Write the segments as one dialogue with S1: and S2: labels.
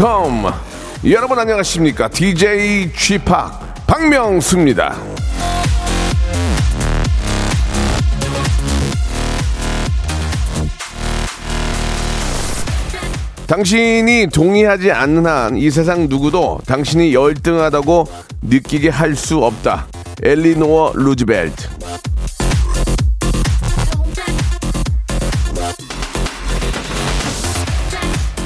S1: welcome. 여러분 안녕하십니까? DJ Chip 박명수입니다. 당신이 동의하지 않는 한 이 세상 누구도 당신이 열등하다고 느끼게 할 수 없다. 엘리노어 루즈벨트.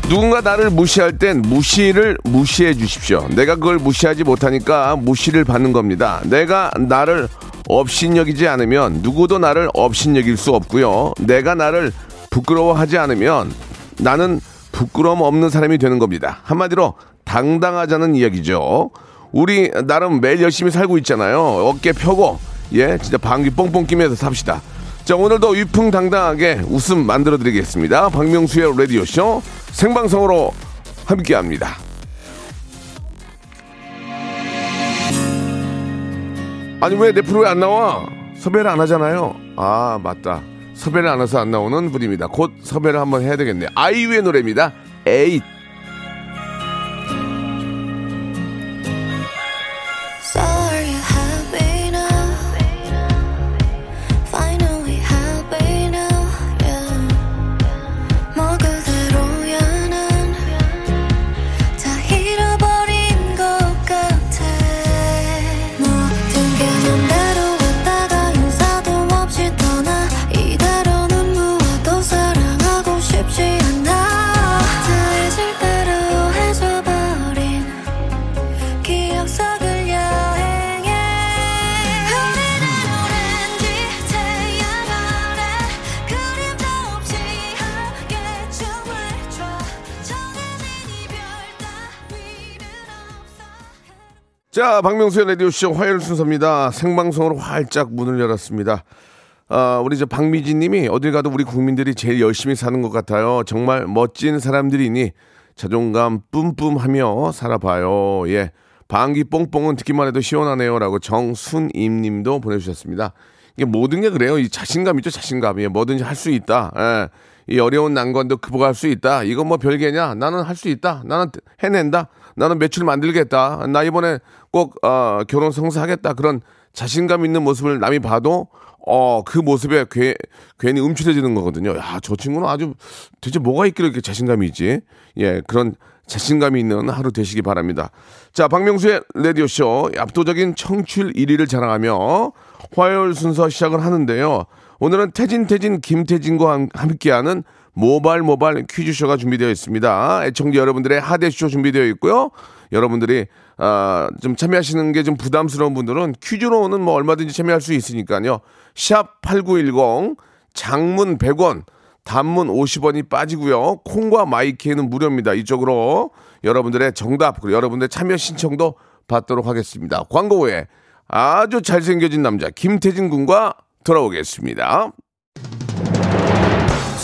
S1: 누군가 나를 무시할 땐 무시를 무시해 주십시오. 내가 그걸 무시하지 못하니까 무시를 받는 겁니다. 내가 나를 업신여기지 않으면 누구도 나를 업신여길 수 없고요. 내가 나를 부끄러워하지 않으면 나는 부끄러움 없는 사람이 되는 겁니다. 한마디로 당당하자는 이야기죠. 우리 나름 매일 열심히 살고 있잖아요. 어깨 펴고 예 진짜 방귀 뽕뽕 끼면서 삽시다. 자 오늘도 위풍당당하게 웃음 만들어 드리겠습니다. 박명수의 라디오 쇼 생방송으로 함께 합니다. 아니 왜 내 프로에 안 나와? 섭외를 안 하잖아요. 아 맞다. 섭외를 안 해서 안 나오는 분입니다. 곧 섭외를 한번 해야 되겠네요. 아이유의 노래입니다. 에잇.
S2: 자,
S1: 박명수의 라디오쇼 화요일 순서입니다. 생방송으로 활짝 문을 열었습니다. 아, 우리 저 박미진 님이 어딜 가도 우리 국민들이 제일 열심히 사는 것 같아요. 정말 멋진 사람들이니 자존감 뿜뿜하며 살아봐요. 예. 방귀 뽕뽕은 듣기만 해도 시원하네요. 라고 정순임 님도 보내주셨습니다. 이게 모든 게 그래요. 이 자신감 있죠, 자신감이. 예, 뭐든지 할 수 있다. 예. 이 어려운 난관도 극복할 수 있다. 이건 뭐 별개냐? 나는 할 수 있다. 나는 해낸다. 나는 매출 만들겠다. 나 이번에 꼭 어, 결혼 성사하겠다. 그런 자신감 있는 모습을 남이 봐도 어, 그 모습에 괴, 괜히 음침해지는 거거든요. 야, 저 친구는 아주 대체 뭐가 있길래 이렇게 자신감이 있지? 예, 그런 자신감이 있는 하루 되시기 바랍니다. 자, 박명수의 라디오쇼 압도적인 청취율 1위를 자랑하며 화요일 순서 시작을 하는데요. 오늘은 태진 태진 김태진과 함- 함께하는 모발 모발 퀴즈쇼가 준비되어 있습니다. 애청자 여러분들의 하대쇼 준비되어 있고요. 여러분들이 아, 좀 참여하시는 게 좀 부담스러운 분들은 퀴즈로는 뭐 얼마든지 참여할 수 있으니까요. 샵 8910 장문 100원 단문 50원이 빠지고요. 콩과 마이케이는 무료입니다. 이쪽으로 여러분들의 정답 그리고 여러분들의 참여 신청도 받도록 하겠습니다. 광고 후에 아주 잘생겨진 남자 김태진 군과 돌아오겠습니다.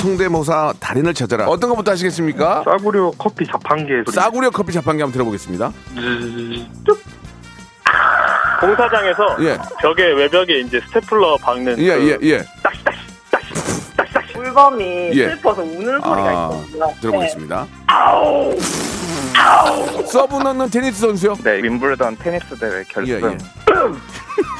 S1: 성대모사 달인을 찾아라. 어떤 것부터 하시겠습니까?
S3: 싸구려 커피 자판기 소리.
S1: 싸구려 커피 자판기 한번 들어보겠습니다.
S3: 공사장에서
S1: 예.
S3: 벽에 외벽에 이제 스테플러 박는
S1: 예,
S3: 그
S1: 예, 예.
S4: 물범이
S1: 예.
S4: 슬퍼서 우는 소리가
S1: 아,
S4: 있거든요.
S1: 들어보겠습니다. 서브 넣는 테니스 선수요?
S3: 네, 윔블던 테니스 대회 결승.
S1: 예, 예.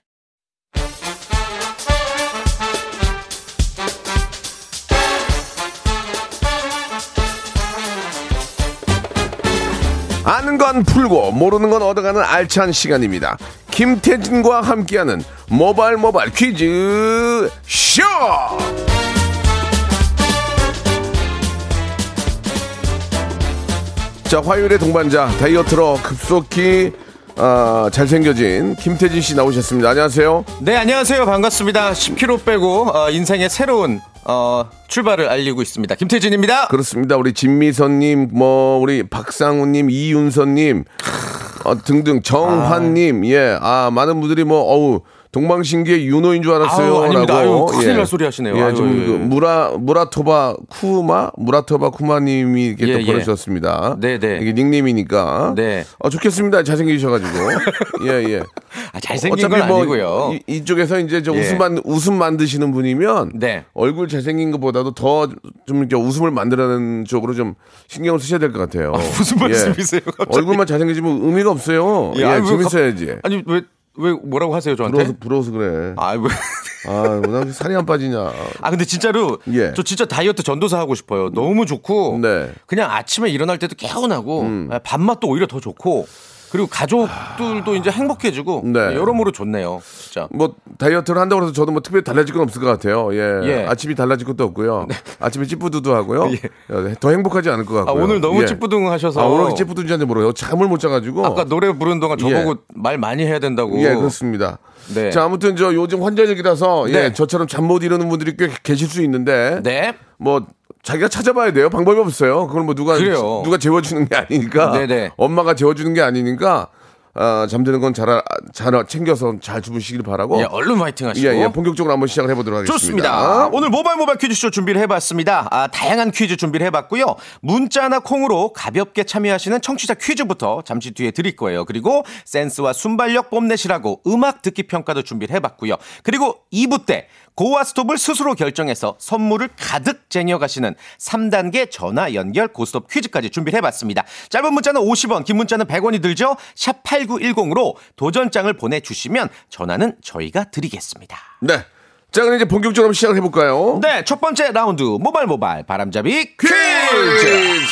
S1: 아는 건 풀고 모르는 건 얻어가는 알찬 시간입니다. 김태진과 함께하는 모발 모발 퀴즈 쇼. 자 화요일의 동반자 다이어트로 급속히 아, 잘생겨진 김태진 씨 나오셨습니다. 안녕하세요.
S5: 네, 안녕하세요. 반갑습니다. 10kg 빼고 어, 인생의 새로운 어, 출발을 알리고 있습니다. 김태진입니다.
S1: 그렇습니다. 우리 진미선님, 뭐 우리 박상우님, 이윤선님 어, 등등 정환님, 예, 아 많은 분들이 뭐 어우 동방신기의 윤호인 줄 알았어요.
S5: 아유, 아닙니다.
S1: 라고.
S5: 아유, 큰일 날 소리 하시네요.
S1: 예,
S5: 아유,
S1: 좀
S5: 예.
S1: 그 무라 무라토바 쿠마 무라토바 쿠마님이 이렇게
S5: 예,
S1: 또
S5: 예.
S1: 보내주셨습니다.
S5: 네, 네.
S1: 이게 닉네임이니까.
S5: 네.
S1: 어 좋겠습니다. 잘생기셔가지고. 예, 예.
S5: 아, 잘생긴
S1: 건뭐
S5: 아니고요.
S1: 이, 이쪽에서 이제 저
S5: 예.
S1: 웃음 만 웃음 만드시는 분이면
S5: 네.
S1: 얼굴 잘생긴 것보다도 더 좀 이렇게 웃음을 만들어내는 쪽으로 좀 신경을 쓰셔야 될 것 같아요.
S5: 무슨 말씀이세요, 갑자기?
S1: 얼굴만 잘생기지면 의미가 없어요. 예,
S5: 아니, 왜
S1: 재밌어야지.
S5: 갑- 아니, 왜, 왜 뭐라고 하세요, 저한테?
S1: 부러워서 부러워서 그래.
S5: 아, 왜.
S1: 아, 나 살이 안 빠지냐.
S5: 아, 근데 진짜로
S1: 예.
S5: 저 진짜 다이어트 전도사 하고 싶어요. 너무 좋고.
S1: 네. 음.
S5: 그냥 아침에 일어날 때도 개운하고 아, 밥맛도 오히려 더 좋고 그리고 가족들도 이제 행복해지고
S1: 네.
S5: 여러모로 좋네요. 진짜.
S1: 뭐 다이어트를 한다고 해서 저도 뭐 특별히 달라질 건 없을 것 같아요. 예.
S5: 예.
S1: 아침이 달라질 것도 없고요. 아침에 찌뿌두두 하고요. 어, 더 행복하지 않을 것
S5: 아,
S1: 같고요.
S5: 오늘 너무
S1: 예.
S5: 찌뿌둥하셔서
S1: 아, 오늘 찌뿌두인지한테 모르요 잠을 못 자가지고.
S5: 아까 노래 부르는 동안 저보고 말 많이 해야 된다고.
S1: 예, 그렇습니다.
S5: 네.
S1: 자, 아무튼 저 요즘 환절기라서 예,
S5: 네.
S1: 저처럼 잠 못 이루는 분들이 꽤 계실 수 있는데
S5: 네.
S1: 뭐 자기가 찾아봐야 돼요. 방법이 없어요. 그걸 뭐 누가
S5: 그래요.
S1: 누가 재워주는 게 아니니까.
S5: 네네.
S1: 엄마가 재워주는 게 아니니까 아, 잠드는 건 잘 잘 챙겨서 잘 주무시길 바라고.
S5: 예, 얼른 화이팅 하시고.
S1: 예, 예, 본격적으로 한번 시작을 해보도록 하겠습니다.
S5: 좋습니다. 오늘 모바일 모바일 퀴즈쇼 준비를 해봤습니다. 아, 다양한 퀴즈 준비를 해봤고요. 문자나 콩으로 가볍게 참여하시는 청취자 퀴즈부터 잠시 뒤에 드릴 거예요. 그리고 센스와 순발력 뽐내시라고 음악 듣기 평가도 준비를 해봤고요. 그리고 2부 때 고와 스톱을 스스로 결정해서 선물을 가득 쟁여가시는 3단계 전화 연결 고스톱 퀴즈까지 준비를 해봤습니다. 짧은 문자는 50원, 긴 문자는 100원이 들죠? 샵 8910으로 도전장을 보내주시면 전화는 저희가 드리겠습니다.
S1: 네. 자, 그럼 이제 본격적으로 시작을 해볼까요?
S5: 네, 첫 번째 라운드 모발 모발 바람잡이 퀴즈.
S1: 퀴즈!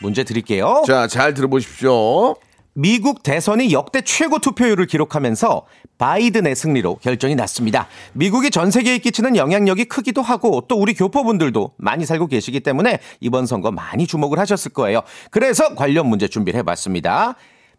S5: 문제 드릴게요.
S1: 자, 잘 들어보십시오.
S5: 미국 대선이 역대 최고 투표율을 기록하면서 바이든의 승리로 결정이 났습니다. 미국이 전 세계에 끼치는 영향력이 크기도 하고 또 우리 교포분들도 많이 살고 계시기 때문에 이번 선거 많이 주목을 하셨을 거예요. 그래서 관련 문제 준비를 해봤습니다.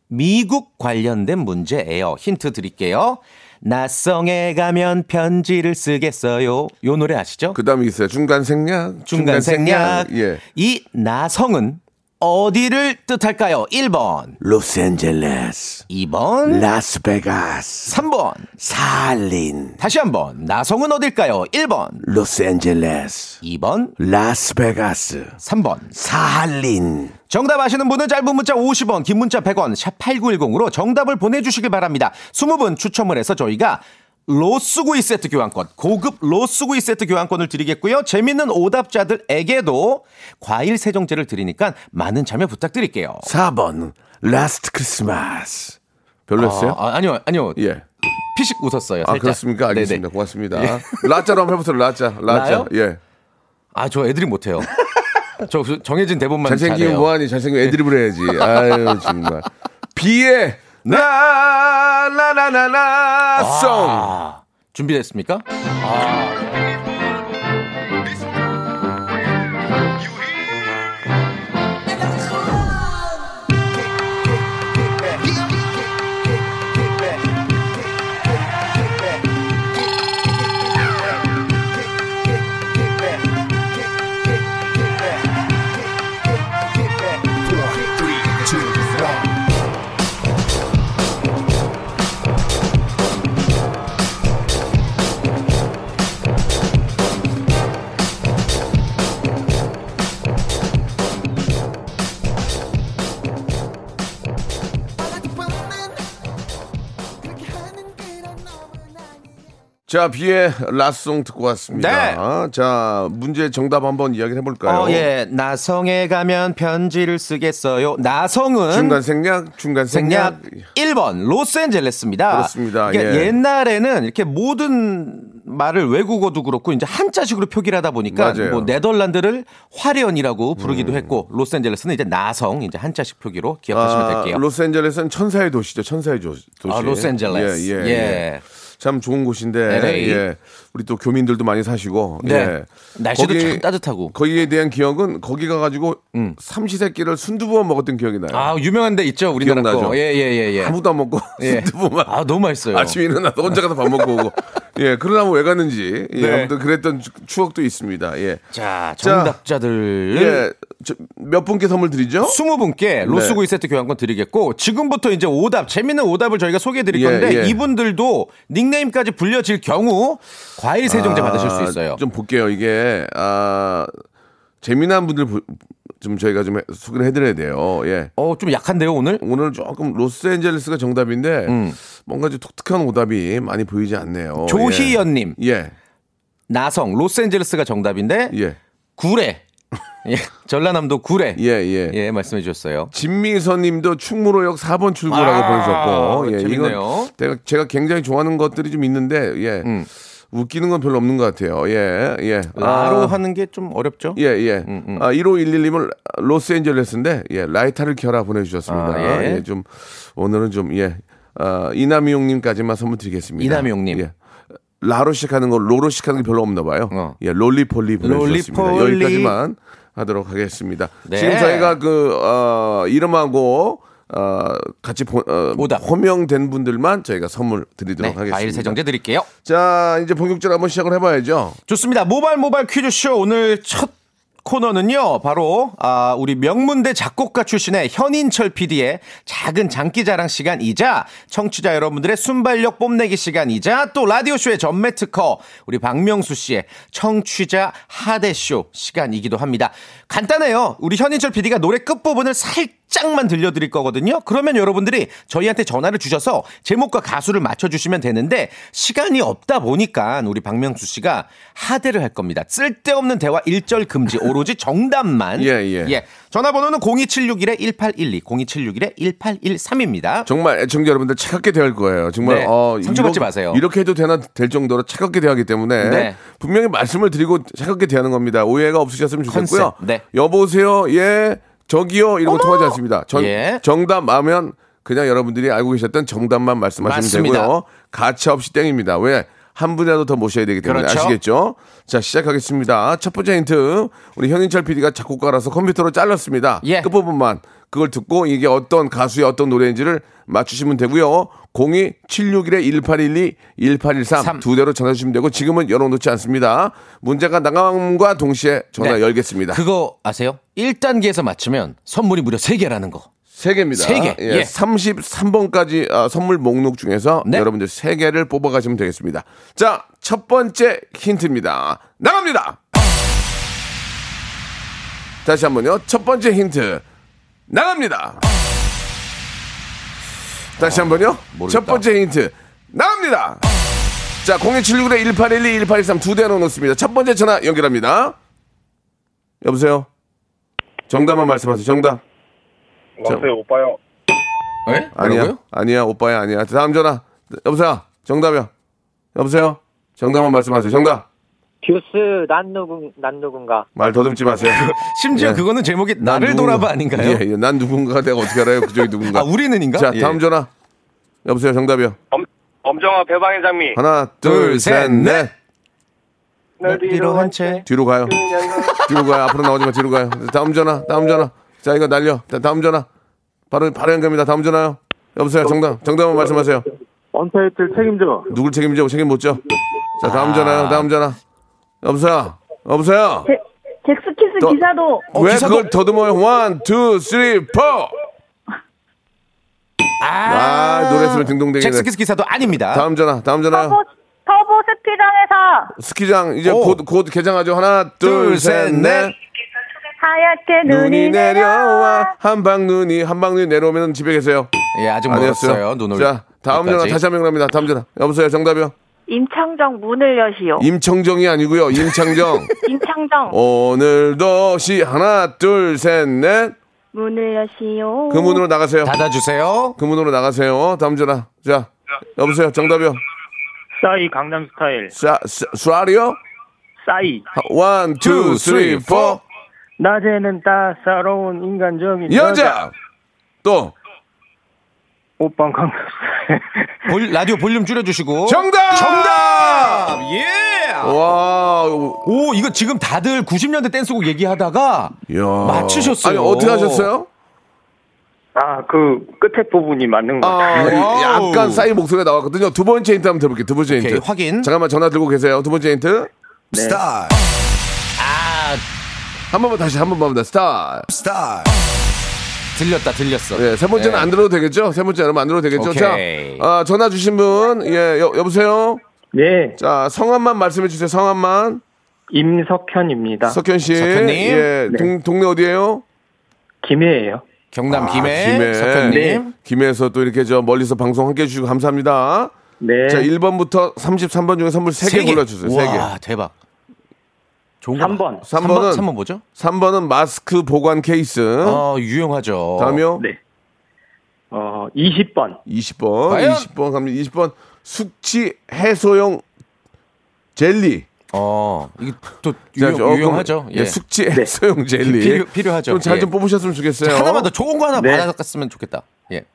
S5: 미국 관련된 문제예요. 힌트 드릴게요. 나성에 가면 편지를 쓰겠어요. 요 노래 아시죠?
S1: 그 다음에 있어요. 중간 생략.
S5: 중간 생략.
S1: 예.
S5: 이 나성은 어디를 뜻할까요? 1번,
S1: 로스앤젤레스.
S5: 2번,
S1: 라스베가스.
S5: 3번.
S1: 살린.
S5: 다시 한번. 나성은 어딜까요? 1번,
S1: 로스앤젤레스.
S5: 2번,
S1: 라스베가스.
S5: 3번.
S1: 살린.
S5: 정답 아시는 분은 짧은 문자 50원, 긴 문자 100원, 샵 8910으로 정답을 보내주시길 바랍니다. 20분 추첨을 해서 저희가 로스구이 세트 교환권, 고급 로스구이 세트 교환권을 드리겠고요. 재밌는 오답자들에게도 과일 세정제를 드리니까 많은 참여 부탁드릴게요.
S1: 4번. Last Christmas. 별로였어요?
S5: 아, 아니요, 아니요.
S1: 예.
S5: 피식 웃었어요.
S1: 아,
S5: 살짝.
S1: 그렇습니까? 알겠습니다.
S5: 네네.
S1: 고맙습니다. 라 자로 한번 해보세요. 라 자. 라 자.
S5: 나요?
S1: 예.
S5: 아, 저 애드립 못해요. 저 정해진 대본만
S1: 잘생기면
S5: 잘해요.
S1: 뭐하니? 잘생기면 애드립을 해야지. 아유, 정말. 비의 라라라라라 송.
S5: 아, 준비됐습니까?
S1: 자, 비의 라송 듣고 왔습니다. 자, 문제 정답 한번 이야기를 해볼까요?
S5: 어, 예. 나성에 가면 편지를 쓰겠어요. 나성은
S1: 중간 생략, 중간 생략.
S5: 생략 1번 로스앤젤레스입니다.
S1: 그렇습니다.
S5: 그러니까
S1: 예.
S5: 옛날에는 이렇게 모든 말을 외국어도 그렇고 이제 한자식으로 표기를 하다 보니까
S1: 맞아요.
S5: 뭐 네덜란드를 화련이라고
S1: 음.
S5: 부르기도 했고 로스앤젤레스는 이제 나성 이제 한자식 표기로 기억하시면
S1: 아,
S5: 될게요.
S1: 로스앤젤레스는 천사의 도시죠. 천사의 조, 도시.
S5: 아, 로스앤젤레스.
S1: 예, 예,
S5: 예.
S1: 예. 참 좋은 곳인데
S5: LA.
S1: 예. 우리 또 교민들도 많이 사시고
S5: 네.
S1: 예.
S5: 날씨도
S1: 거기-
S5: 참 따뜻하고.
S1: 거기에 대한 기억은 거기 가가지고 삼시세끼를 순두부만 먹었던 기억이 나요.
S5: 아 유명한 데 있죠 우리나라
S1: 기억나죠?
S5: 거. 예예예 예.
S1: 아무도 안 먹고
S5: 예.
S1: 순두부만
S5: 아 너무 맛있어요.
S1: 아침에 일어나서 혼자 가서 밥 먹고 오고 예 그러다면 왜 갔는지 예,
S5: 네.
S1: 아무튼 그랬던 추- 추억도 있습니다 예.
S5: 자
S1: 자,
S5: 정답자들
S1: 예, 저, 몇 분께 선물 드리죠?
S5: 20분께 로스구이 세트 교환권 드리겠고 지금부터 이제 오답 재밌는 오답을 저희가 소개해 드릴
S1: 예,
S5: 건데
S1: 예.
S5: 이분들도 닉 네임까지 불려질 경우 과일 세정제 받으실 수 있어요.
S1: 아, 좀 볼게요. 이게 아 재미난 분들 부- 좀 저희가 좀 해- 소개를 해드려야 돼요. 예.
S5: 어 좀 약한데요 오늘?
S1: 오늘 조금 로스앤젤레스가 정답인데
S5: 음.
S1: 뭔가 좀 독특한 오답이 많이 보이지 않네요.
S5: 조희연님
S1: 예.
S5: 나성 로스앤젤레스가 정답인데
S1: 예.
S5: 구례 예, 전라남도 구례
S1: 예. 예.
S5: 예, 말씀해 주셨어요.
S1: 진미선 님도 충무로역 4번 출구라고
S5: 아,
S1: 보내셨고. 예.
S5: 재밌네요.
S1: 이건 제가, 제가 굉장히 좋아하는 것들이 좀 있는데, 예.
S5: 음.
S1: 웃기는 건 별로 없는 것 같아요. 예. 예.
S5: 라로
S1: 아.
S5: 하는 게 좀 어렵죠?
S1: 예, 예.
S5: 음,
S1: 아, 1511님은 로스앤젤레스인데, 예, 라이터를 켜라 보내주셨습니다.
S5: 아, 예.
S1: 예. 좀, 오늘은 좀, 예, 아, 이남용님까지만 선물 드리겠습니다.
S5: 이남용님.
S1: 예. 라로 시작하는 거, 로로 시작하는 게 별로 없나 봐요.
S5: 어.
S1: 예, 롤리폴리 보내주셨습니다.
S5: 롤리폴리.
S1: 여기까지만 하도록 하겠습니다.
S5: 네.
S1: 지금 저희가 그, 어, 이름하고, 어, 같이 보, 어,
S5: 오답.
S1: 호명된 분들만 저희가 선물 드리도록
S5: 네,
S1: 하겠습니다.
S5: 과일 세정제 드릴게요.
S1: 자, 이제 본격적으로 한번 시작을 해봐야죠.
S5: 좋습니다. 모발 모발 퀴즈쇼 오늘 첫 코너는요, 바로, 아, 우리 명문대 작곡가 출신의 현인철 PD의 작은 장기 자랑 시간이자, 청취자 여러분들의 순발력 뽐내기 시간이자, 또 라디오쇼의 전매 특허, 우리 박명수 씨의 청취자 하대쇼 시간이기도 합니다. 간단해요. 우리 현인철 PD가 노래 끝부분을 살짝 만 들려드릴 거거든요. 그러면 여러분들이 저희한테 전화를 주셔서 제목과 가수를 맞춰주시면 되는데, 시간이 없다 보니까 우리 박명수 씨가 하대를 할 겁니다. 쓸데없는 대화 일절 금지, 오로지 정답만.
S1: 예, 예.
S5: 전화번호는 02761-1812, 02761-1813입니다.
S1: 정말 애청자 여러분들 차갑게 대할 거예요. 정말
S5: 네,
S1: 어,
S5: 상처받지
S1: 이렇게-
S5: 마세요.
S1: 이렇게 해도 되나 될 정도로 차갑게 대하기 때문에
S5: 네.
S1: 분명히 말씀을 드리고 차갑게 대하는 겁니다. 오해가 없으셨으면 좋겠고요.
S5: 컨셉, 네.
S1: 여보세요, 예, 저기요 이런 거 통하지 않습니다. 전,
S5: 예.
S1: 정답 하면 그냥 여러분들이 알고 계셨던 정답만 말씀하시면
S5: 맞습니다.
S1: 되고요. 가차 없이 땡입니다. 왜? 한 분이라도 더 모셔야 되기 때문에
S5: 그렇죠.
S1: 아시겠죠? 자 시작하겠습니다. 첫 번째 힌트 우리 현인철 PD가 작곡가라서 컴퓨터로 잘랐습니다.
S5: 예.
S1: 끝부분만 그걸 듣고 이게 어떤 가수의 어떤 노래인지를 맞추시면 되고요. 02-761-1812, 1813
S5: 삼.
S1: 두 대로 전화 주시면 되고 지금은 열어놓지 않습니다. 문제가 나감과 동시에 전화
S5: 네.
S1: 열겠습니다.
S5: 그거 아세요? 1단계에서 맞추면 선물이 무려 3개라는 거.
S1: 세 개입니다.
S5: 세 개.
S1: 예,
S5: 예.
S1: 33번까지 아, 선물 목록 중에서
S5: 네.
S1: 여러분들 세 개를 뽑아가시면 되겠습니다. 자, 첫 번째 힌트입니다. 나갑니다. 다시 한번요. 첫 번째 힌트 나갑니다. 다시 한번요.
S5: 모르겠다.
S1: 첫 번째 힌트 나갑니다. 자, 02761에 1812, 1813 두 대로 놓습니다. 첫 번째 전화 연결합니다. 여보세요. 정답만 말씀하세요. 정답.
S3: 안녕하세요 오빠요.
S5: 네?
S1: 아니야.
S5: 뭐라고요?
S1: 아니야. 오빠야 아니야. 다음 전화. 여보세요. 정답이요. 여보세요. 정답만 말씀하세요. 정답.
S6: 듀스 난 누군 난 누군가
S1: 말 더듬지 마세요.
S5: 심지어
S1: 예.
S5: 그거는 제목이
S1: 난
S5: 나를
S1: 누군가.
S5: 돌아봐 아닌가요?
S1: 예, 예. 난 누군가 내가 어떻게 알아요? 그쪽이 누군가.
S5: 아, 우리는인가?
S1: 자,
S5: 예.
S1: 다음 전화. 여보세요. 정답이요.
S3: 엄 엄정화 배반의 장미.
S1: 하나, 둘,
S5: 둘,
S1: 셋,
S5: 셋,
S1: 넷.
S3: 널
S5: 뒤로 한 채.
S1: 뒤로 가요. 뒤로 가요. 앞으로 나오지 마. 뒤로 가요. 다음 전화. 다음 전화. 자, 이거 날려. 자, 다음 전화. 바로 바로 연결입니다. 다음 전화요. 여보세요. 정답. 정답만 말씀하세요.
S7: 언타이틀 책임져.
S1: 누굴 책임져? 책임 못 져. 자, 다음
S5: 아.
S1: 전화요. 다음 전화. 여보세요. 여보세요.
S8: 젝스키스
S1: 또-
S8: 기사도
S1: 왜
S5: 기사도-
S1: 그걸 더듬어요? one, two, three, four. 아, 노래 쓰면 딩동댕이네.
S5: 잭스키스 기사도 아닙니다.
S1: 다음 전화. 다음 전화요.
S8: 터보 터보 스키장에서
S1: 스키장 이제
S5: 오.
S1: 곧 곧 개장하죠. 하나, 둘,
S5: 둘,
S1: 셋,
S5: 셋,
S1: 넷.
S5: 넷.
S8: 하얗게
S1: 눈이 내려와 한방 눈이 한방 눈이 내려오면 집에 계세요.
S5: 예, 아직. 멀었어요. 눈 올.
S1: 자, 다음 전화. 다시 한번 합니다. 다음 전화. 여보세요. 정답이요.
S8: 임창정 문을 여시오.
S1: 임청정이 아니고요. 임창정.
S8: 임창정
S1: 오늘도 시 하나 둘 셋 넷.
S8: 문을 여시오.
S1: 그 문으로 나가세요.
S5: 닫아주세요.
S1: 그 문으로 나가세요. 다음 전화. 자, 여보세요. 정답이요.
S7: 싸이 강남 스타일.
S1: 사, 사, 수아리요?
S7: 싸이.
S1: one, two, three, four.
S7: 낮에는 따사로운 인간적인
S1: 여자. 또
S7: 오빠 강남 스타일.
S5: 볼- 라디오 볼륨 줄여주시고.
S1: 정답.
S5: 정답! 예!
S1: 와,
S5: 오, 이거 지금 다들 90년대 댄스곡 얘기하다가
S1: 야.
S5: 맞추셨어요.
S1: 아니 어떻게 하셨어요?
S7: 아, 그 끝에 부분이 맞는 것
S1: 아,
S7: 같아요.
S5: wow.
S1: 약간 싸이 목소리가 나왔거든요. 두 번째 힌트 한번 들어볼게요. 두 번째 힌트.
S5: 오케이, 확인.
S1: 잠깐만 전화 들고 계세요. 두 번째 힌트.
S4: 스타일
S5: 아,
S1: 한 번만 다시 한 번만 더. 스타.
S4: 스타일
S5: 들렸다, 들렸어.
S1: 예, 세 번째는
S5: 예.
S1: 안 들어도 되겠죠? 세 번째는 안 들어도 되겠죠?
S5: 오케이.
S1: 자, 아, 전화 주신 분, 예, 여, 여보세요?
S7: 네,
S1: 자, 성함만 말씀해 주세요. 성함만.
S7: 임석현입니다.
S1: 석현 씨.
S5: 석현님.
S1: 예,
S7: 네.
S1: 동, 동네 어디예요?
S7: 김해예요.
S5: 경남
S1: 아,
S5: 김해,
S1: 김해.
S5: 석현님.
S7: 네.
S1: 김해에서 또 이렇게 저 멀리서 방송 함께 해주시고 감사합니다.
S7: 네.
S1: 자, 1번부터 33번 중에 선물 3개 골라주세요. 3개.
S5: 와, 대박. 좋은 거
S7: 3번.
S1: 3번은,
S5: 3번 뭐죠?
S1: 3번은 마스크 보관 케이스.
S5: 어, 유용하죠.
S1: 다음이요?
S7: 네. 어, 20번.
S1: 20번.
S5: 과연?
S1: 20번 갑니다. 20번. 숙취 해소용 젤리.
S5: 어, 이게 또
S1: 자,
S5: 유용,
S1: 조금,
S5: 유용 하죠.
S1: 예, 숙취 해소용 젤리.
S5: 필요- 필요하죠.
S1: 잘좀
S5: 예.
S1: 뽑으셨으면 좋겠어요.
S5: 하나만 더 좋은 거 하나
S7: 네.
S5: 받았으면 좋겠다. 예.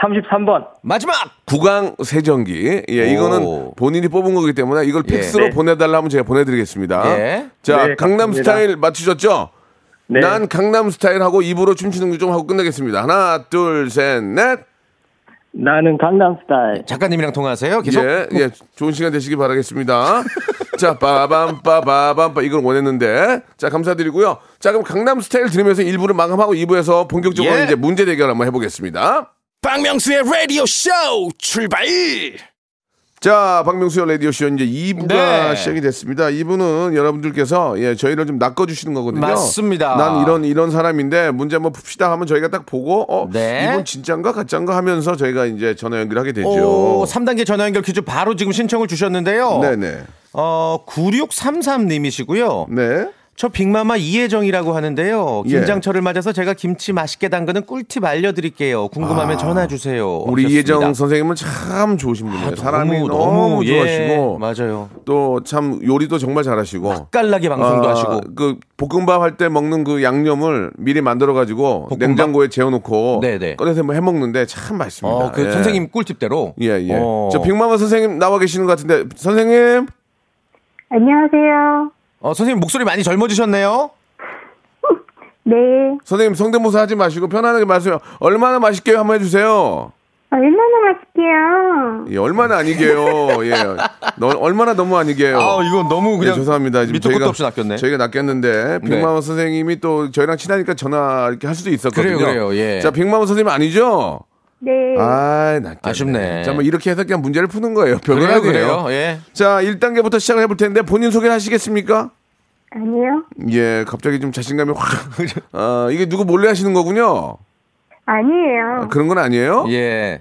S7: 33번.
S5: 마지막!
S1: 구강 세정기. 예,
S5: 오.
S1: 이거는 본인이 뽑은 거기 때문에 이걸
S5: 예.
S1: 팩스로
S7: 네.
S1: 보내달라 하면 제가 보내드리겠습니다.
S5: 예.
S1: 자,
S7: 네,
S1: 강남. 스타일 맞추셨죠?
S7: 네.
S1: 난 강남 스타일 하고 입으로 춤추는 거좀 하고 끝내겠습니다. 하나, 둘, 셋, 넷.
S7: 나는 강남 스타일.
S5: 작가님이랑 통화하세요. 계속.
S1: 예, 예, 좋은 시간 되시기 바라겠습니다. 자, 빠밤, 빠바밤, 빠 이걸 원했는데. 자, 감사드리고요. 자, 그럼 강남 스타일 들으면서 1부를 마감하고 2부에서 본격적으로
S5: 예.
S1: 이제 문제 대결 한번 해보겠습니다.
S9: 박명수의 라디오 쇼 출발
S1: 자, 박명수의 라디오 쇼 이제 2부가
S5: 네.
S1: 시작이 됐습니다. 2부는 여러분들께서 예, 저희를 좀 낚아 주시는 거거든요.
S5: 맞습니다.
S1: 난 이런, 이런 사람인데 문제 한번 풉시다 하면 저희가 딱 보고, 어,
S5: 네.
S1: 이분 진짠가 가짠가 하면서 저희가 이제 전화 연결하게 되죠.
S5: 오, 3단계 전화 연결 퀴즈 바로 지금 신청을 주셨는데요.
S1: 네 네.
S5: 어, 9633 님이시고요.
S1: 네.
S5: 저 빅마마 이혜정이라고 하는데요.
S1: 예.
S5: 김장철을 맞아서 제가 김치 맛있게 담그는 꿀팁 알려드릴게요. 궁금하면 전화 주세요.
S1: 우리
S5: 하셨습니다.
S1: 이혜정 선생님은 참 좋으신 분이에요.
S5: 아,
S1: 사람이 너무,
S5: 너무, 예,
S1: 좋아하시고
S5: 맞아요.
S1: 또 참 요리도 정말 잘하시고
S5: 깔나게 방송도
S1: 아,
S5: 하시고.
S1: 그 볶음밥 할 때 먹는 그 양념을 미리 만들어 가지고? 냉장고에 재워놓고
S5: 네네.
S1: 꺼내서 해 먹는데 참 맛있습니다.
S5: 어, 그
S1: 예.
S5: 선생님 꿀팁대로.
S1: 예, 예.
S5: 어.
S1: 저 빅마마 선생님 나와 계시는 것 같은데 선생님
S8: 안녕하세요.
S5: 어, 선생님 목소리 많이 젊어지셨네요.
S8: 네.
S1: 선생님 성대모사 하지 마시고 편안하게 말씀해요. 얼마나 맛있게요 한번 해주세요.
S8: 얼마나 맛있게요.
S1: 예, 얼마나 아니게요. 예, 너, 얼마나 너무 아니게요.
S5: 아, 이건 너무 그냥
S1: 예, 죄송합니다. 지금
S5: 밑도 끝도 없이 낚였네.
S1: 저희가 낚였는데 빅마마 선생님이 또 저희랑 친하니까 전화 이렇게 할 수도 있었거든요.
S5: 그래요, 그래요, 예.
S1: 자, 빅마마 선생님 아니죠?
S8: 네.
S1: 아.
S5: 아쉽네.
S1: 자, 뭐 이렇게 해서 그냥 문제를 푸는 거예요. 별거
S5: 그래요. 예.
S1: 자, 1단계부터 시작을 해볼 텐데 본인 소개 하시겠습니까?
S8: 아니요.
S1: 예, 갑자기 좀 자신감이 확. 아, 이게 누구 몰래 하시는 거군요.
S8: 아니에요.
S1: 아, 그런 건 아니에요?
S5: 예.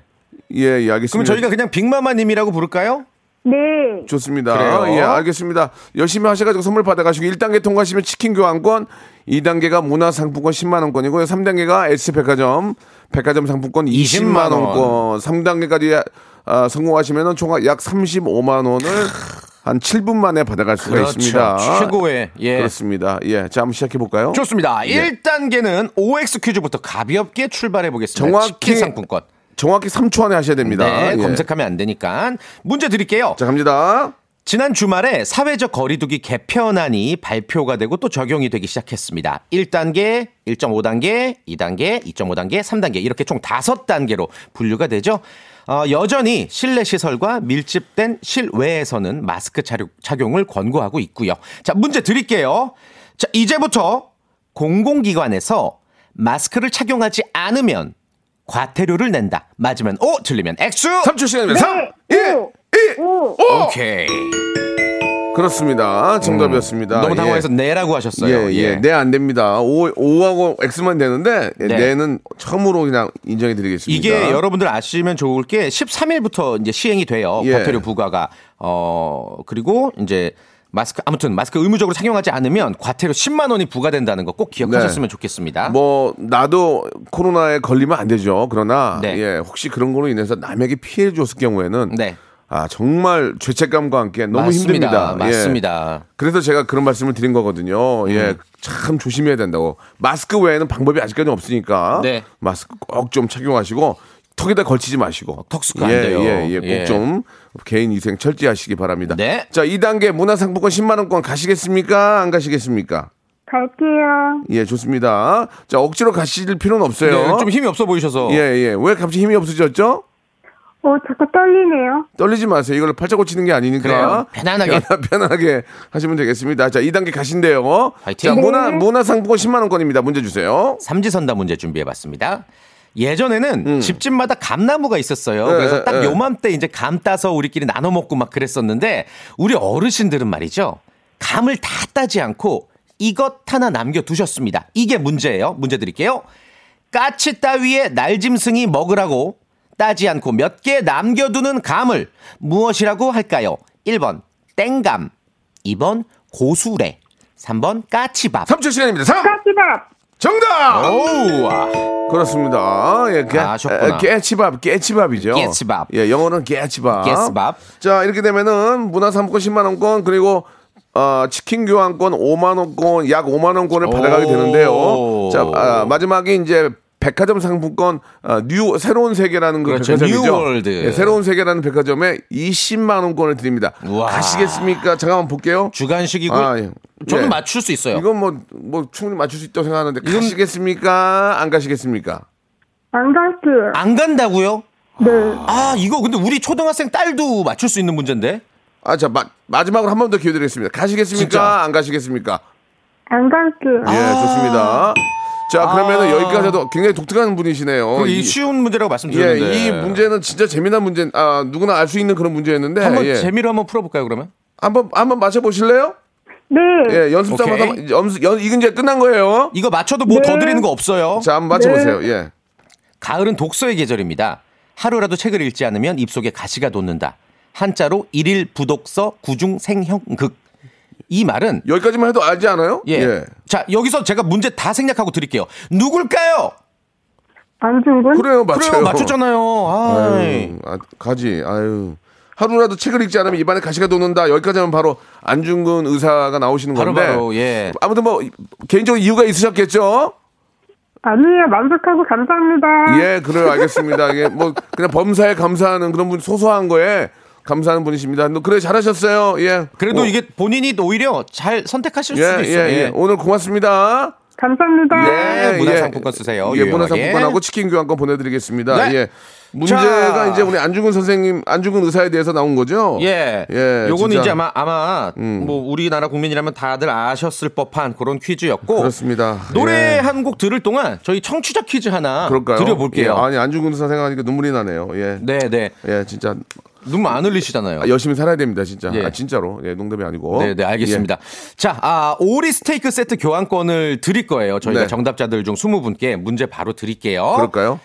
S1: 예, 예, 알겠습니다.
S5: 그럼 저희가 그냥 빅마마님이라고 부를까요?
S8: 네.
S1: 좋습니다.
S5: 그래요?
S1: 예, 알겠습니다. 열심히 하셔가지고 선물 받아가시고 1단계 통과하시면 치킨 교환권, 2단계가 문화상품권 10만원권이고요. 3단계가 S백화점, 백화점 상품권
S5: 20만 원.
S1: 20만 원권, 3단계까지 아, 성공하시면 총약 35만 원을 한 7분 만에 받아갈 수가 있습니다.
S5: 그렇죠. 최고의 예.
S1: 그렇습니다. 예. 자, 한번 시작해 볼까요?
S5: 좋습니다.
S1: 예.
S5: 1단계는 OX 퀴즈부터 가볍게 출발해 보겠습니다.
S1: 정확히
S5: 상품권.
S1: 정확히 3초 안에 하셔야 됩니다.
S5: 네,
S1: 예.
S5: 검색하면 안 되니까 문제 드릴게요.
S1: 자, 갑니다.
S5: 지난 주말에 사회적 거리두기 개편안이 발표가 되고 또 적용이 되기 시작했습니다. 1단계, 1.5단계, 2단계, 2.5단계, 3단계 이렇게 총 5단계로 분류가 되죠. 어, 여전히 실내 시설과 밀집된 실외에서는 마스크 착용, 착용을 권고하고 있고요. 자, 문제 드릴게요. 자, 이제부터 공공기관에서 마스크를 착용하지 않으면 과태료를 낸다. 맞으면 O, 틀리면 X.
S1: 3초 시간입니다. 3, 1, 2,
S8: 오.
S1: 5.
S5: 오케이.
S1: 그렇습니다. 정답이었습니다.
S5: 너무
S1: 예.
S5: 당황해서 네라고 하셨어요.
S1: 예, 예. 네, 안 됩니다. 오, 오하고 X만 되는데, 예,
S5: 네.
S1: 네는 처음으로 그냥 인정해 드리겠습니다.
S5: 이게 여러분들 아시면 좋을 게 13일부터 이제 시행이 돼요.
S1: 예.
S5: 과태료 부과가. 어, 그리고 이제 마스크 아무튼 마스크 의무적으로 착용하지 않으면 과태료 10만 원이 부과된다는 거 꼭 기억하셨으면 좋겠습니다.
S1: 뭐, 나도 코로나에 걸리면 안 되죠. 그러나,
S5: 네.
S1: 예, 혹시 그런 거로 인해서 남에게 피해를 줬을 경우에는,
S5: 네.
S1: 아, 정말 죄책감과 함께 너무
S5: 맞습니다.
S1: 힘듭니다. 예.
S5: 맞습니다.
S1: 그래서 제가 그런 말씀을 드린 거거든요.
S5: 음.
S1: 예, 참 조심해야 된다고. 마스크 외에는 방법이 아직까지 없으니까
S5: 네.
S1: 마스크 꼭 좀 착용하시고 턱에다 걸치지 마시고.
S5: 턱스크 안
S1: 예,
S5: 돼요.
S1: 예, 예,
S5: 예.
S1: 꼭좀 개인 위생 철저하시기 바랍니다.
S5: 네.
S1: 자, 2단계 문화상품권 10만 원권 가시겠습니까? 안 가시겠습니까?
S8: 갈게요.
S1: 예, 좋습니다. 자, 억지로 가실 필요는 없어요.
S5: 네, 좀 힘이 없어 보이셔서.
S1: 예, 예. 왜 갑자기 힘이 없어졌죠?
S8: 어, 자꾸 떨리네요.
S1: 떨리지 마세요. 이걸 팔자 고치는 게 아니니까.
S5: 그래요. 편안하게.
S1: 편안- 편안하게 하시면 되겠습니다. 자, 2단계 가신대요.
S5: 화이팅.
S1: 자, 문화, 문화상품권 10만원권입니다. 문제 주세요.
S5: 삼지선다 문제 준비해봤습니다. 예전에는 집집마다 감나무가 있었어요.
S1: 음. 네,
S5: 그래서 딱
S1: 네.
S5: 요맘때 이제 감 따서 우리끼리 나눠 먹고 막 그랬었는데 우리 어르신들은 말이죠. 감을 다 따지 않고 이것 하나 남겨 두셨습니다. 이게 문제예요. 문제 드릴게요. 까치 따위에 날짐승이 먹으라고 따지 않고 몇 개 남겨두는 감을 무엇이라고 할까요? 1번 땡감, 2번 고수레, 3번 까치밥.
S1: 3초 시간입니다. 3!
S8: 까치밥.
S1: 정답!
S5: 오우, 와.
S1: 그렇습니다. 예, 깨,
S5: 아, 아셨구나.
S1: 에, 깨치밥, 깨치밥이죠.
S5: 깨치밥.
S1: 예, 영어는 깨치밥.
S5: 깨치밥.
S1: 자, 이렇게 되면은 문화상품권 10만원권, 그리고 어, 치킨 교환권 5만 원권, 약 5만 원권을 받아가게
S5: 오.
S1: 되는데요. 자, 아, 마지막에 이제 백화점 상품권 어, 뉴 새로운 세계라는 그
S5: 그렇죠.
S1: 백화점이죠.
S5: New World.
S1: 예, 새로운 세계라는 백화점에 20만 원권을 드립니다.
S5: 우와.
S1: 가시겠습니까? 잠깐만 볼게요.
S5: 주간식이고
S1: 아, 예.
S5: 저는
S1: 예.
S5: 맞출 수 있어요.
S1: 이건 뭐, 뭐 충분히 맞출 수 있다고 생각하는데 가시겠습니까? 안 가시겠습니까?
S8: 안 갈게요.
S5: 안 간다고요?
S8: 네.
S5: 아 이거 근데 우리 초등학생 딸도 맞출 수 있는 문제인데
S1: 아, 자, 마, 마지막으로 한 번 더 기회 드리겠습니다. 가시겠습니까?
S5: 진짜?
S1: 안 가시겠습니까?
S8: 안 갈게요.
S1: 예, 좋습니다. 자, 그러면은
S5: 아.
S1: 여기까지도 굉장히 독특한 분이시네요.
S5: 그이
S1: 이-
S5: 쉬운 문제라고
S1: 예,
S5: 말씀드렸는데
S1: 이 문제는 진짜 재미난 문제, 아, 누구나 알 수 있는 그런 문제였는데.
S5: 한번
S1: 예.
S5: 재미로 한번 풀어볼까요 그러면?
S1: 한번, 한번 맞춰 보실래요?
S8: 네.
S1: 예, 연습 삼아서,
S5: 오케이.
S1: 연습, 연, 이건 이제 끝난 거예요.
S5: 이거 맞춰도 뭐더
S8: 네.
S5: 드리는 거 없어요.
S1: 자, 한번 맞춰 보세요. 예.
S5: 가을은 독서의 계절입니다. 하루라도 책을 읽지 않으면 입속에 가시가 돋는다. 한자로 일일 부독서 구중 생형극. 이 말은
S1: 여기까지만 해도 알지 않아요?
S5: 예. 자 여기서 제가 문제 다 생략하고 드릴게요. 누굴까요?
S8: 안중근.
S1: 그래요, 맞춰요.
S5: 그래요 맞췄잖아요.
S1: 아유, 아, 가지. 아유. 하루라도 책을 읽지 않으면 입안에 가시가 돋는다. 여기까지 하면 바로 안중근 의사가 나오시는
S5: 바로
S1: 건데.
S5: 바로 예.
S1: 아무튼 뭐 개인적인 이유가 있으셨겠죠?
S8: 아니에요. 만족하고 감사합니다.
S1: 예, 그래요. 알겠습니다. 이게 뭐 그냥 범사에 감사하는 그런 분 소소한 거에 감사하는 분이십니다. 너 그래 잘하셨어요. 예.
S5: 그래도
S1: 오,
S5: 이게 본인이 오히려 잘 선택하실
S1: 예,
S5: 수도
S1: 예,
S5: 있어요.
S1: 예. 오늘 고맙습니다.
S8: 감사합니다.
S5: 예, 문화상품권 쓰세요.
S1: 예,
S5: 유용하게.
S1: 문화상품권하고 치킨 교환권 보내드리겠습니다.
S5: 네.
S1: 예. 문제가
S5: 자.
S1: 이제 우리 안중근 선생님, 안중근 의사에 대해서 나온 거죠?
S5: 예.
S1: 예,
S5: 요거는
S1: 진짜. 음.
S5: 이제 아마 아마 뭐 우리나라 국민이라면 다들 아셨을 법한 그런 퀴즈였고
S1: 그렇습니다.
S5: 노래
S1: 예.
S5: 한곡 들을 동안 저희 청취자 퀴즈 하나
S1: 그럴까요?
S5: 드려볼게요.
S1: 예, 아니 안중근 의사 생각하니까 눈물이 나네요. 예.
S5: 네, 네.
S1: 예, 진짜
S5: 눈물 안 흘리시잖아요.
S1: 아, 열심히 살아야 됩니다, 진짜.
S5: 예.
S1: 아, 진짜로. 예, 농담이 아니고.
S5: 네, 네, 알겠습니다. 자, 아, 오리 스테이크 세트 교환권을 드릴 거예요. 저희가
S1: 네.
S5: 정답자들 중 20분께 문제 바로 드릴게요.
S1: 예. 그럴까요?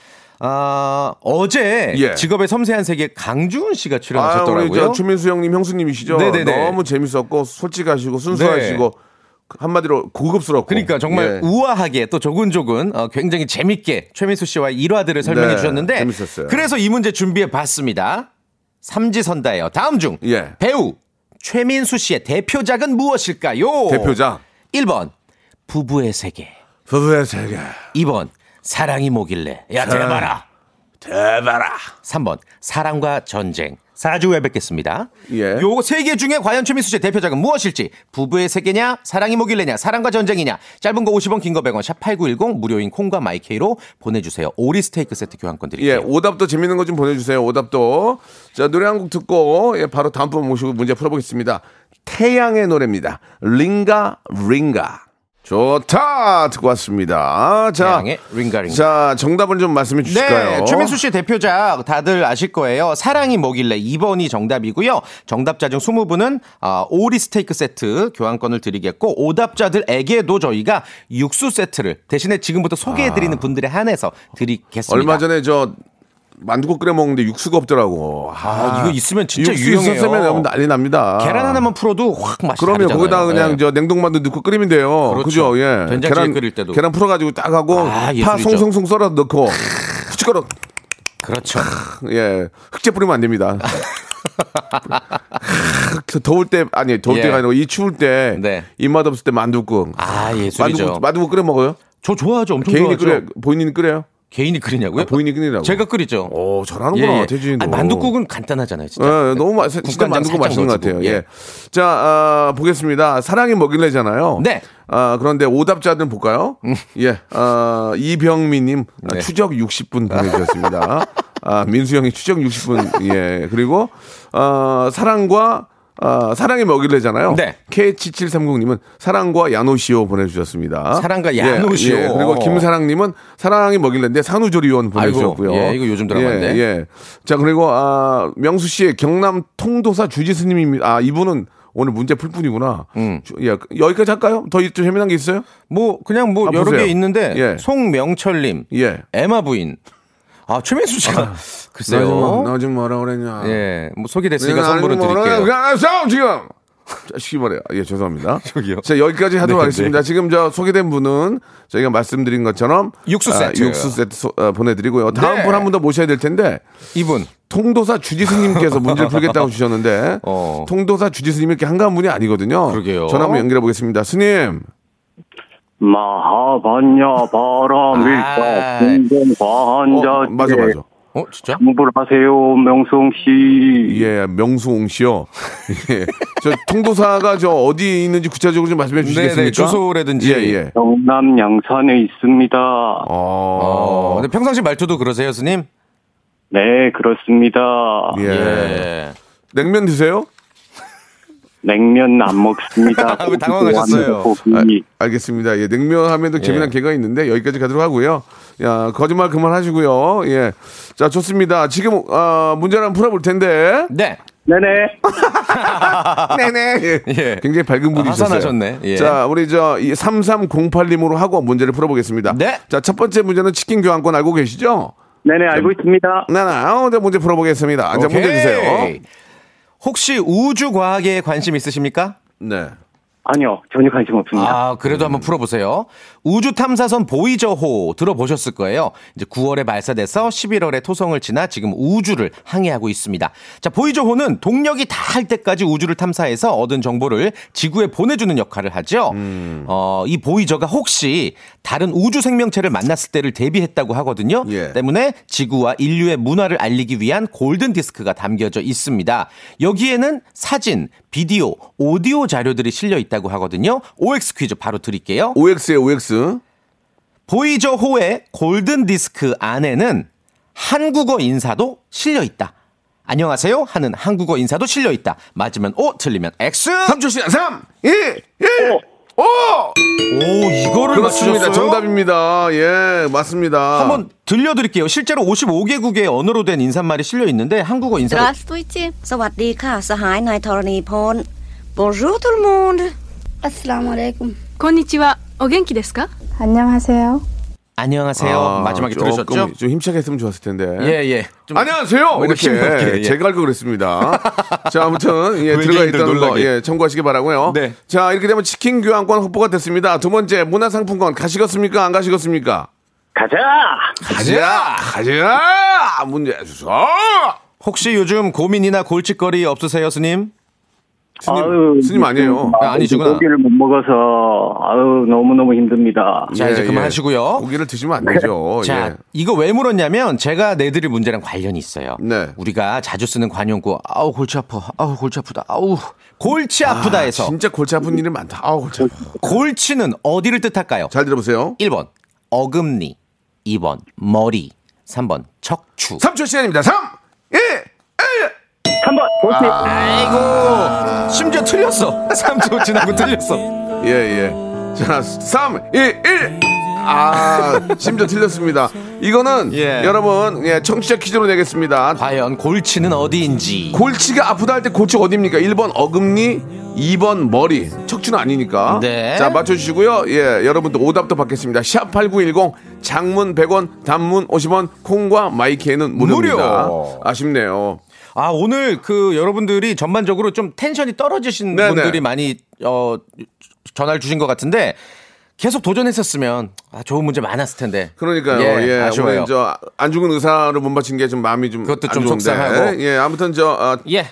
S5: 아, 어제
S1: 예.
S5: 직업의 섬세한 세계 강주은 씨가
S1: 아,
S5: 출연하셨더라고요.
S1: 저 추민수 형님 형수님이시죠.
S5: 네네네.
S1: 너무 재밌었고 솔직하시고 순수하시고 한마디로 고급스럽고.
S5: 그러니까 정말
S1: 예.
S5: 우아하게 또 조근조근 어, 굉장히 재밌게 최민수 씨와의 일화들을 설명해
S1: 네,
S5: 주셨는데
S1: 재밌었어요.
S5: 그래서 이 문제 준비해 봤습니다. 삼지선다예요. 다음 중
S1: 예.
S5: 배우 최민수 씨의 대표작은 무엇일까요?
S1: 대표작.
S5: 1번 부부의 세계
S1: 서부의 세계.
S5: 2번 사랑이 뭐길래 야 대발아
S1: 대발아.
S5: 3번 사랑과 전쟁 4주 후에 뵙겠습니다.
S1: 예.
S5: 요거 세 개 중에 과연 최민수 씨의 대표작은 무엇일지 부부의 세계냐 사랑이 뭐길래냐 사랑과 전쟁이냐 짧은 거 50원 긴 거 100원 샵 8910 무료인 콩과 마이케이로 보내주세요. 오리 스테이크 세트 교환권
S1: 예,
S5: 드릴게요.
S1: 오답도 재밌는 거 좀 보내주세요. 오답도. 자, 노래 한 곡 듣고, 예, 바로 다음 분 모시고 문제 풀어보겠습니다. 태양의 노래입니다. 링가, 링가. 좋다 듣고 왔습니다. 자,
S5: 링가링.
S1: 자 정답을 좀 말씀해 주실까요?
S5: 네, 최민수 씨 대표작 다들 아실 거예요. 사랑이 뭐길래 2번이 정답이고요. 정답자 중 20분은 아, 오리 스테이크 세트 교환권을 드리겠고 오답자들에게도 저희가 육수 세트를 대신에 지금부터 소개해드리는 분들에 한해서 드리겠습니다.
S1: 아. 얼마 전에 저 만두국 끓여 먹는데 육수가 없더라고.
S5: 아, 이거 있으면 진짜
S1: 육수
S5: 유용해요.
S1: 있었으면 여러분 난리 납니다.
S5: 계란 하나만 풀어도 확 맛이
S1: 그러면. 거기다 그냥
S5: 네.
S1: 저 냉동만두 넣고 끓이면 돼요.
S5: 그렇죠.
S1: 그죠? 예.
S5: 된장찌개 끓일 때도.
S1: 계란 풀어가지고 딱 하고
S5: 아,
S1: 파. 송송송 썰어 넣고 후춧가루
S5: 그렇죠.
S1: 예 흑제 뿌리면 안 됩니다. 그 더울 때 아니 더울
S5: 예.
S1: 때가 아니고 이 추울 때
S5: 네.
S1: 입맛 없을 때 만두국
S5: 아 예술이죠.
S1: 만두국 만두국 끓여 먹어요?
S5: 저 좋아하죠. 엄청
S1: 개인이
S5: 좋아하죠.
S1: 끓여 본인이 끓여요?
S5: 개인이 끓이냐고요?
S1: 아, 본인이 끓이라고.
S5: 제가 끓이죠.
S1: 오 잘하는구나 대진이도.
S5: 아니, 만두국은 간단하잖아요, 진짜.
S1: 예, 너무 맛, 진짜
S5: 살짝
S1: 맛있는 것 같아요. 예.
S5: 예.
S1: 자, 아, 보겠습니다. 사랑이 먹일래잖아요.
S5: 네.
S1: 아, 그런데 오답자들 볼까요? 예. 아, 이병미님,
S5: 음. 네.
S1: 추적 60분 보내주셨습니다. 아, 민수 형이 추적 60분, 예. 그리고, 어, 사랑과, 아, 사랑이 먹일래잖아요.
S5: 네.
S1: K7730님은 사랑과 야노시오 보내주셨습니다.
S5: 사랑과
S1: 예,
S5: 야노시오.
S1: 예, 그리고 김사랑님은 사랑이 먹일래인데 산후조리원 보내주셨고요.
S5: 아이고, 예, 이거 요즘 드라마인데.
S1: 예, 예. 자, 그리고, 아, 명수 씨, 경남 통도사 주지스님입니다. 아, 이분은 오늘 문제 풀 뿐이구나.
S5: 음.
S1: 주- 예, 여기까지 할까요? 더 좀 재미난 게 있어요?
S5: 뭐 그냥 뭐
S1: 아,
S5: 여러
S1: 보세요.
S5: 개 있는데
S1: 예.
S5: 송명철님,
S1: 예.
S5: 에마 부인. 아 최민수 씨가 글쎄요.
S1: 나좀 뭐라 그랬냐.
S5: 예, 뭐 소개됐으니까 선물을 드릴게요.
S1: 그냥 싸움 지금. 자식이 말이야. 예, 죄송합니다.
S5: 저기요.
S1: 자, 여기까지 하도록
S5: 네,
S1: 하겠습니다. 지금 저 소개된 분은 저희가 말씀드린 것처럼
S5: 육수
S1: 아,
S5: 세트.
S1: 육수 세트 소- 어, 보내드리고요. 다음
S5: 네.
S1: 분한 분 더 모셔야 될 텐데
S5: 이분
S1: 통도사 주지스님께서 문제를 풀겠다고 주셨는데
S5: 어.
S1: 통도사 주지스님이 이렇게 한가한 분이 아니거든요.
S5: 그러게요.
S1: 전화 한번 연결해 보겠습니다. 스님.
S7: 마하반야 바람일까
S5: 아이.
S7: 공공관자
S1: 어, 맞아 맞아.
S5: 어 진짜?
S7: 공부하세요 명성 씨.
S1: 예, 명수홍 씨요. 예. 저 통도사가 저 어디 있는지 구체적으로 좀 말씀해 주시겠습니까?
S5: 네, 네, 주소라든지.
S1: 예, 예.
S7: 경남 양산에 있습니다.
S1: 어.
S5: 어, 근데 평상시 말투도 그러세요, 스님?
S7: 네 그렇습니다.
S1: 예.
S5: 예.
S1: 냉면 드세요?
S7: 냉면 안 먹습니다.
S5: 왜 당황하셨어요?
S1: 아, 알겠습니다. 예, 냉면 하면도 재미난 개가 있는데 여기까지 가도록 하고요. 야, 거짓말 그만하시고요. 예. 자, 좋습니다. 지금 어, 문제를 한번 풀어볼 텐데.
S5: 네.
S7: 네네.
S1: 네네. 예.
S5: 예.
S1: 굉장히 밝은 분이
S5: 아. 하산하셨네. 예.
S1: 자, 우리 저 3308님으로 하고 문제를 풀어보겠습니다.
S5: 네.
S1: 자, 첫 번째 문제는 치킨 교환권 알고 계시죠?
S7: 네네 알고 있습니다.
S1: 네, 네. 어, 네, 문제 풀어보겠습니다. 자, 문제
S5: 오케이.
S1: 주세요.
S5: 혹시 우주 과학에 관심 있으십니까?
S1: 네.
S7: 아니요 전혀 관심 없습니다.
S5: 아, 그래도 한번 풀어보세요. 우주 탐사선 보이저호 들어보셨을 거예요. 이제 9월에 발사돼서 11월에 토성을 지나 지금 우주를 항해하고 있습니다. 자, 보이저호는 동력이 닿을 때까지 우주를 탐사해서 얻은 정보를 지구에 보내주는 역할을 하죠. 어, 이 보이저가 혹시 다른 우주 생명체를 만났을 때를 대비했다고 하거든요.
S1: 예.
S5: 때문에 지구와 인류의 문화를 알리기 위한 골든 디스크가 담겨져 있습니다. 여기에는 사진, 비디오, 오디오 자료들이 실려 있다고 하거든요. OX 퀴즈 바로 드릴게요.
S1: OX에 OX.
S5: 보이저호의 골든 디스크 안에는 한국어 인사도 실려 있다. 안녕하세요 하는 한국어 인사도 실려 있다. 맞으면 O, 틀리면 X.
S1: 3초 시간 3, 2, 1. 오!
S5: 오, 이거를
S1: 그렇습니다.
S5: 맞추셨어요?
S1: 정답입니다. 예, 맞습니다.
S5: 한번 들려드릴게요. 실제로 55개국의 언어로 된 인사말이 실려 있는데 한국어 인사.
S10: Здравствуйте. สวัสดีค่ะ สหายนายธรณีพล Bonjour tout le monde.
S2: 아슬라무 알레이쿰.
S8: こんにちは。 お元気ですか
S2: 안녕하세요.
S5: 안녕하세요.
S1: 아,
S5: 마지막에
S1: 조금
S5: 들으셨죠?
S1: 좀 힘차게 했으면 좋았을 텐데.
S5: 예, 예. 좀
S1: 안녕하세요.
S5: 뭐
S1: 이렇게
S5: 심하게, 예.
S1: 제가 할 거 그랬습니다. 자, 아무튼 예, 들어가
S5: 외계인들
S1: 있던 거
S5: 놀라게.
S1: 예, 참고하시기 바라고요.
S5: 네.
S1: 자, 이렇게 되면 치킨 교환권 확보가 됐습니다. 두 번째 문화상품권 가시겠습니까? 안 가시겠습니까?
S7: 가자.
S1: 가자, 가자. 문제 주소.
S5: 혹시 요즘 고민이나 골칫거리 없으세요, 스님?
S1: 스님, 스님 아니에요.
S5: 아, 아니시구나.
S7: 고기를 못 먹어서 아유 너무 너무 힘듭니다.
S5: 자, 이제 그만하시고요.
S1: 고기를 드시면 안 되죠.
S5: 자,
S1: 예.
S5: 이거 왜 물었냐면 제가 내드릴 문제랑 관련이 있어요.
S1: 네.
S5: 우리가 자주 쓰는 관용구, 아우 골치 아파, 아우 골치 아프다, 아우 골치 아프다 해서
S1: 진짜 골치 아픈 일이 많다. 아우, 골치 아파.
S5: 골치는 어디를 뜻할까요?
S1: 잘 들어보세요.
S5: 1번 어금니, 2번 머리, 3번 척추.
S1: 3초 시간입니다. 3, 2, 1.
S7: 3번 보시.
S5: 아이고 심지어 틀렸어. 3초 지나고 틀렸어.
S1: 예, 예. 자, 3, 2, 1. 아, 심지어 틀렸습니다. 이거는
S5: 예.
S1: 여러분, 예, 청취자 퀴즈로 내겠습니다.
S5: 과연 골치는 어디인지.
S1: 골치가 아프다 할 때 골치 어디입니까? 1번 어금니, 2번 머리. 척추는 아니니까.
S5: 네.
S1: 자, 맞춰 주시고요. 예, 여러분들 오답도 받겠습니다. 샵 8910, 장문 100원, 단문 50원, 콩과 마이키에는 무료입니다.
S5: 무료.
S1: 아쉽네요.
S5: 아 오늘 그 여러분들이 전반적으로 좀 텐션이 떨어지신
S1: 네네.
S5: 분들이 많이 어 전화를 주신 것 같은데 계속 도전했었으면 아, 좋은 문제 많았을 텐데.
S1: 그러니까요.
S5: 예,
S1: 예,
S5: 아쉬워요.
S1: 저안 죽은 의사를 못 맞힌 게 좀 마음이 좀
S5: 그것도 안좀
S1: 좋은데.
S5: 속상하고.
S1: 예, 아무튼 저 어,
S5: 예.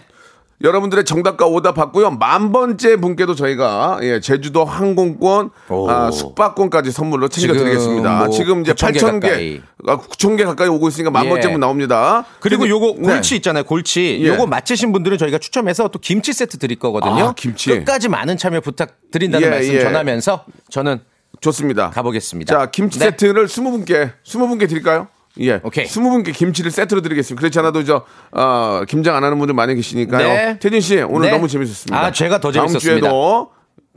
S1: 여러분들의 정답과 오답 받고요. 만 번째 분께도 저희가 예, 제주도 항공권,
S5: 오.
S1: 아, 숙박권까지 선물로
S5: 지금
S1: 챙겨드리겠습니다.
S5: 뭐
S1: 지금 이제
S5: 9,000개
S1: 8천 개,
S5: 가까이.
S1: 아, 9천 개 가까이 오고 있으니까 만
S5: 예.
S1: 번째 분 나옵니다.
S5: 그리고 요거
S1: 네.
S5: 골치 있잖아요. 골치.
S1: 예.
S5: 요거 맞히신 분들은 저희가 추첨해서 또 김치 세트 드릴 거거든요.
S1: 아, 김치.
S5: 끝까지 많은 참여 부탁드린다는
S1: 예,
S5: 말씀
S1: 예.
S5: 전하면서 저는
S1: 좋습니다.
S5: 가보겠습니다.
S1: 자, 김치
S5: 네.
S1: 세트를 20분께, 20분께 드릴까요? 예.
S5: 오케이.
S1: 20분께 김치를 세트로 드리겠습니다. 그렇지 않아도 저, 어, 김장 안 하는 분들 많이 계시니까요.
S5: 네.
S1: 태진 씨, 오늘
S5: 네.
S1: 너무 재밌었습니다.
S5: 아, 제가 더
S1: 다음
S5: 재밌었습니다.
S1: 주에도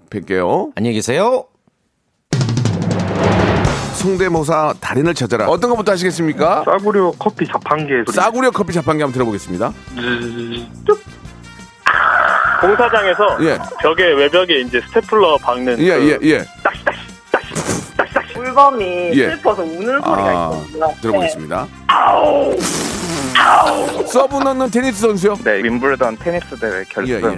S1: 뵐게요.
S5: 안녕히 계세요.
S1: 성대모사 달인을 찾아라. 어떤 것부터 하시겠습니까?
S7: 싸구려 커피 자판기 소리.
S1: 싸구려 커피 자판기 한번 들어보겠습니다.
S3: 공사장에서
S1: 예.
S3: 벽에 외벽에 이제 스테플러 박는
S1: 예,
S3: 그
S1: 예, 예.
S11: 물범이
S1: 예.
S11: 슬퍼서 우는 소리가
S1: 아,
S11: 있거든요.
S1: 들어보겠습니다. 서브 넣는 테니스 선수요?
S7: 네, 윈블던 테니스 대회 결승.
S1: 예, 예.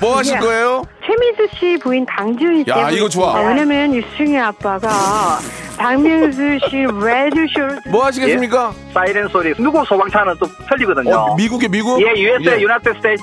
S1: 뭐 하실
S8: 예.
S1: 거예요?
S8: 최민수 씨 부인 강지훈 씨.
S1: 야, 이거 좋아.
S8: 아, 왜냐면 유승희 아빠가 박명수 씨 레드쇼를
S1: 뭐 하시겠습니까?
S7: 사이렌 소리. 누구 소방차는 또 틀리거든요.
S1: 어, 미국에 미국?
S7: 예, USA,
S1: 예.
S7: 유나이티드 스테이트.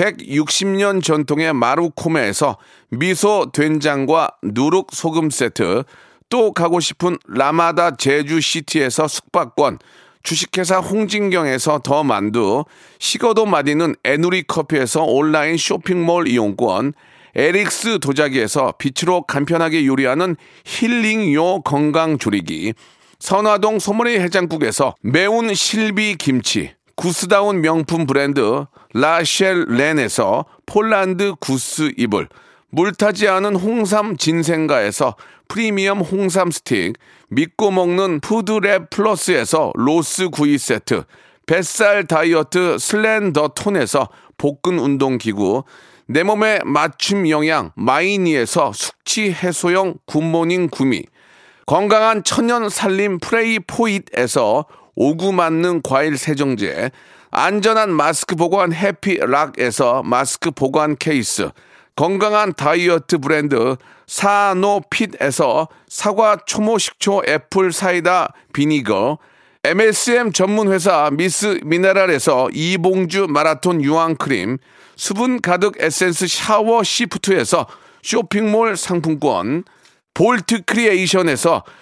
S1: 160년 전통의 마루코메에서 미소 된장과 누룩 소금 세트, 또 가고 싶은 라마다 제주시티에서 숙박권, 주식회사 홍진경에서 더 만두, 식어도 맛있는 에누리 커피에서 온라인 쇼핑몰 이용권, 에릭스 도자기에서 빛으로 간편하게 요리하는 힐링요 건강 조리기, 선화동 소머리 해장국에서 매운 실비 김치, 구스다운 명품 브랜드 라쉘렌에서 폴란드 구스 이불, 물타지 않은 홍삼 진생가에서 프리미엄 홍삼 스틱, 믿고 먹는 푸드랩 플러스에서 로스 구이 세트, 뱃살 다이어트 슬렌더 톤에서 복근 운동 기구, 내 몸에 맞춤 영양 마이니에서 숙취 해소용 굿모닝 구미, 건강한 천연 살림 프레이 포잇에서 오구 맞는 과일 세정제, 안전한 마스크 보관 해피락에서 마스크 보관 케이스, 건강한 다이어트 브랜드 사노핏에서 사과 초모 식초 apple cider vinegar, MSM 전문 회사 미스 미네랄에서 이봉주 마라톤 유황 크림, 수분 가득 에센스 샤워 시프트에서 쇼핑몰 상품권, 볼트 크리에이션에서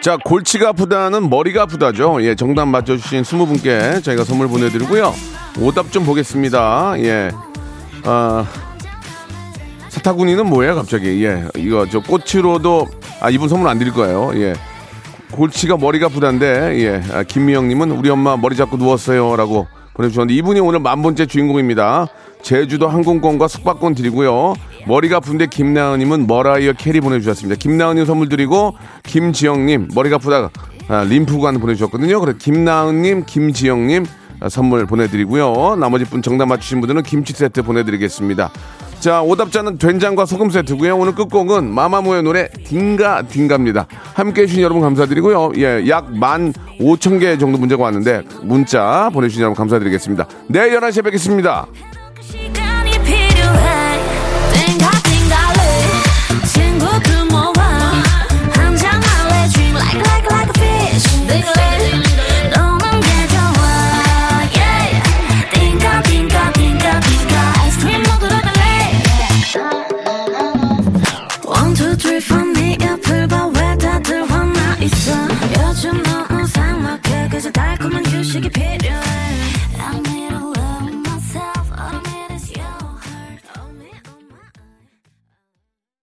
S1: 자, 골치가 아프다는 머리가 아프다죠. 예, 정답 맞춰주신 20분께 저희가 선물 보내드리고요. 오답 좀 보겠습니다. 예. 아, 사타구니는 뭐예요, 갑자기? 예, 이거 저 꽃으로도, 아, 이분 선물 안 드릴 거예요. 예. 골치가 머리가 아프다인데, 예. 아, 김미영님은 우리 엄마 머리 잡고 누웠어요. 라고 보내주셨는데, 이분이 오늘 만 번째 주인공입니다. 제주도 항공권과 숙박권 드리고요. 머리가 아픈데 김나은님은 머라이어 캐리 보내주셨습니다. 김나은님 선물 드리고 김지영님 머리가 아프다 아, 림프관 보내주셨거든요. 그래 김나은님, 김지영님 아, 선물 보내드리고요. 나머지 분 정답 맞추신 분들은 김치 세트 보내드리겠습니다. 자 오답자는 된장과 소금 세트고요. 오늘 끝곡은 마마무의 노래 딩가 딩가입니다. 함께 해 주신 여러분 감사드리고요. 예, 약 만 오천 개 정도 문제가 왔는데 문자 보내주신 여러분 감사드리겠습니다. 내일 11시에 뵙겠습니다.
S11: 다들